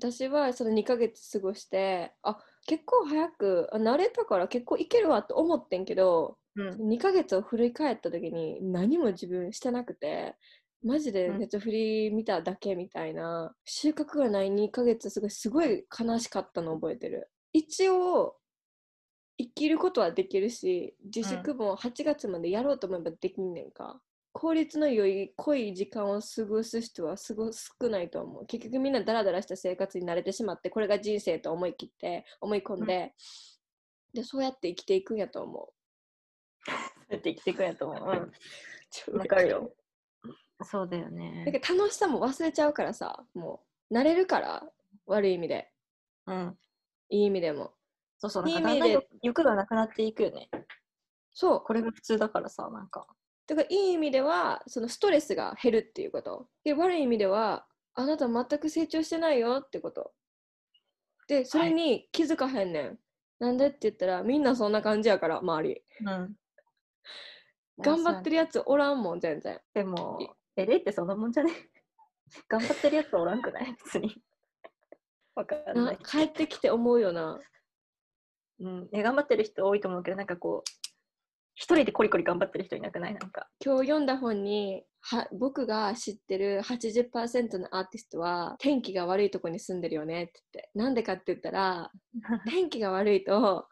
私はその2ヶ月過ごしてあ結構早くあ慣れたから結構いけるわと思ってんけど、うん。2ヶ月を振り返った時に何も自分してなくてマジでうん。ネットフリ見ただけみたいな、収穫がない2ヶ月すごいすごい悲しかったの覚えてる。一応生きることはできるし自粛も8月までやろうと思えばできんねんか、効率の良い濃い時間を過ごす人はすご少ないと思う結局みんなダラダラした生活に慣れてしまってこれが人生と思い切って思い込んで、でそうやって生きていくんやと思うそうやって生きていくんやと思う。うん 超わかるよ。そうだよだね。から楽しさも忘れちゃうからさもう慣れるから悪い意味でうん。いい意味でもそうそう、なんかだんだん欲欲がなくなっていくよね。そうこれが普通だからさ、なんか。だからいい意味ではそのストレスが減るっていうことで悪い意味ではあなた全く成長してないよってことでそれに気づかへんねん、なんでって言ったらみんなそんな感じやから周りうん。頑張ってる。るやつおらんもん全然でも、エレってそんなもんじゃね？頑張ってるやつおらんくない？別に。わかんな。ない帰ってきて思うよなうん。ね、頑張ってる人多いと思うけど、なんかこう、一人でコリコリ頑張ってる人いなくない？なんか。今日読んだ本には僕が知ってる80%のアーティストは天気が悪いとこに住んでるよねって言って。なんでかって言ったら 天気が悪いと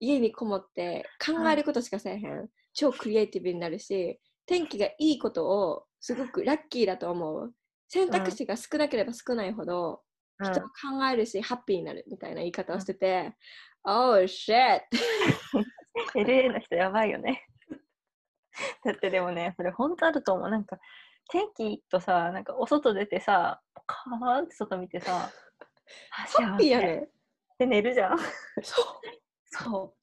家にこもって考えることしかせえへん、超クリエイティブになるし天気がいいことをすごくラッキーだと思う。選択肢が少なければ少ないほどうん。人は考えるし、ハッピーになるみたいな言い方をしてて、Oh shit! LA の人やばいよね。だってでもね、それ本当あると思う。なんか、天気とさ、なんかお外出てさ、ポカーンって外見てさ、ハハッピーやねん。で寝るじゃん。そう そう。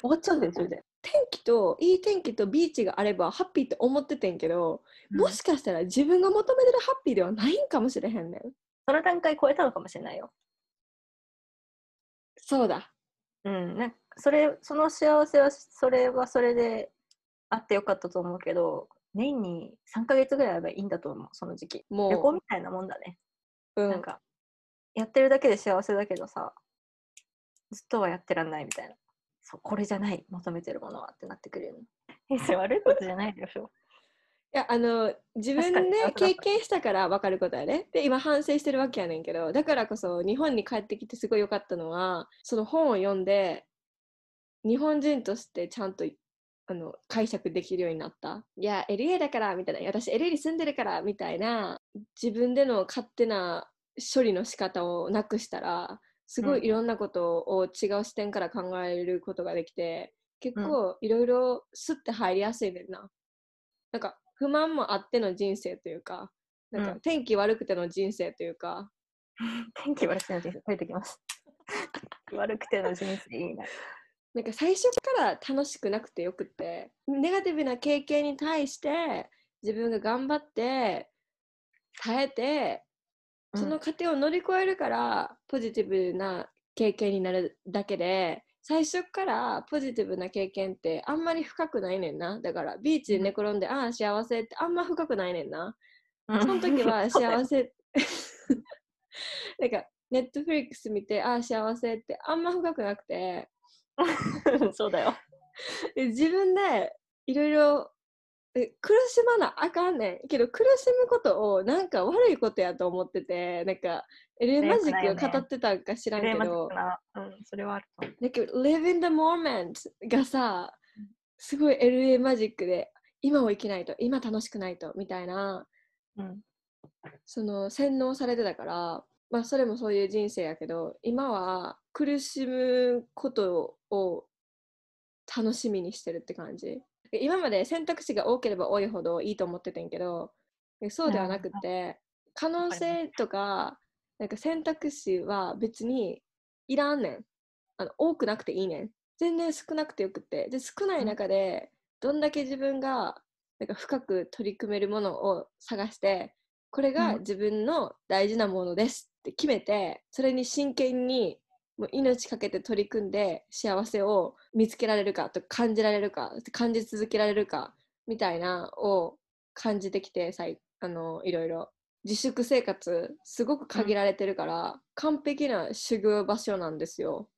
終わっちゃうんだよ、それで。天気といい天気とビーチがあればハッピーって思っててんけど、もしかしたら自分が求めてるハッピーではないんかもしれへんねん。その段階超えたのかもしれないよ。そうだ。うん。なんかそれ、その幸せは、それはそれであってよかったと思うけど、年に3ヶ月ぐらいあればいいんだと思う、その時期。もう旅行みたいなもんだね。うん、なんか、やってるだけで幸せだけどさ、ずっとはやってらんないみたいな。そう、これじゃない、求めてるものはってなってくるよね。悪いことじゃないでしょ。いやあの自分で経験したから分かることやね。で今反省してるわけやねんけどだからこそ日本に帰ってきてすごい良かったのはその本を読んで日本人としてちゃんとあの解釈できるようになった。いや LA だからみたいな私 LA に住んでるからみたいな自分での勝手な処理の仕方をなくしたらすごうんいいろんなことを違う視点から考えることができて結構いろいろスッて入りやすいねんな。なんか不満もあっての人生というか、なんかうん天気悪くての人生というか、天気悪くての人生、書いてきます。悪くての人生いいな。なんか最初から楽しくなくてよくって、ネガティブな経験に対して自分が頑張って耐えて、その過程を乗り越えるからポジティブな経験になるだけで、最初からポジティブな経験ってあんまり深くないねんな。だからビーチで寝転んで、ああ幸せってあんま深くないねんな。うんその時は 幸せ なんかネットフリックス見てああ幸せってあんま深くなくて そうだよ。で自分でいろいろえ苦しまなあかんねんけど苦しむことをなんか悪いことやと思っててなんかエレマジックが語ってたんか知らんけど、それはあると思う。なんか live in the moment がさすごい LA マジックで今を生きないと今楽しくないとみたいなうん。その洗脳されてたから、まあ、それもそういう人生やけど今は苦しむことを楽しみにしてるって感じ今まで選択肢が多ければ多いほどいいと思っててんけどそうではなくて可能性とかなんか選択肢は別にいらんねん。あの多くなくていいねん。全然少なくてよくて。で少ない中でどんだけ自分がなんか深く取り組めるものを探してこれがうん。自分の大事なものですって決めて、それに真剣にもう命かけて取り組んで幸せを見つけられるかと感じられるか感じ続けられるかみたいなを感じてきてさいあのいろいろ自粛生活すごく限られてるから、完璧な修行場所なんですよ。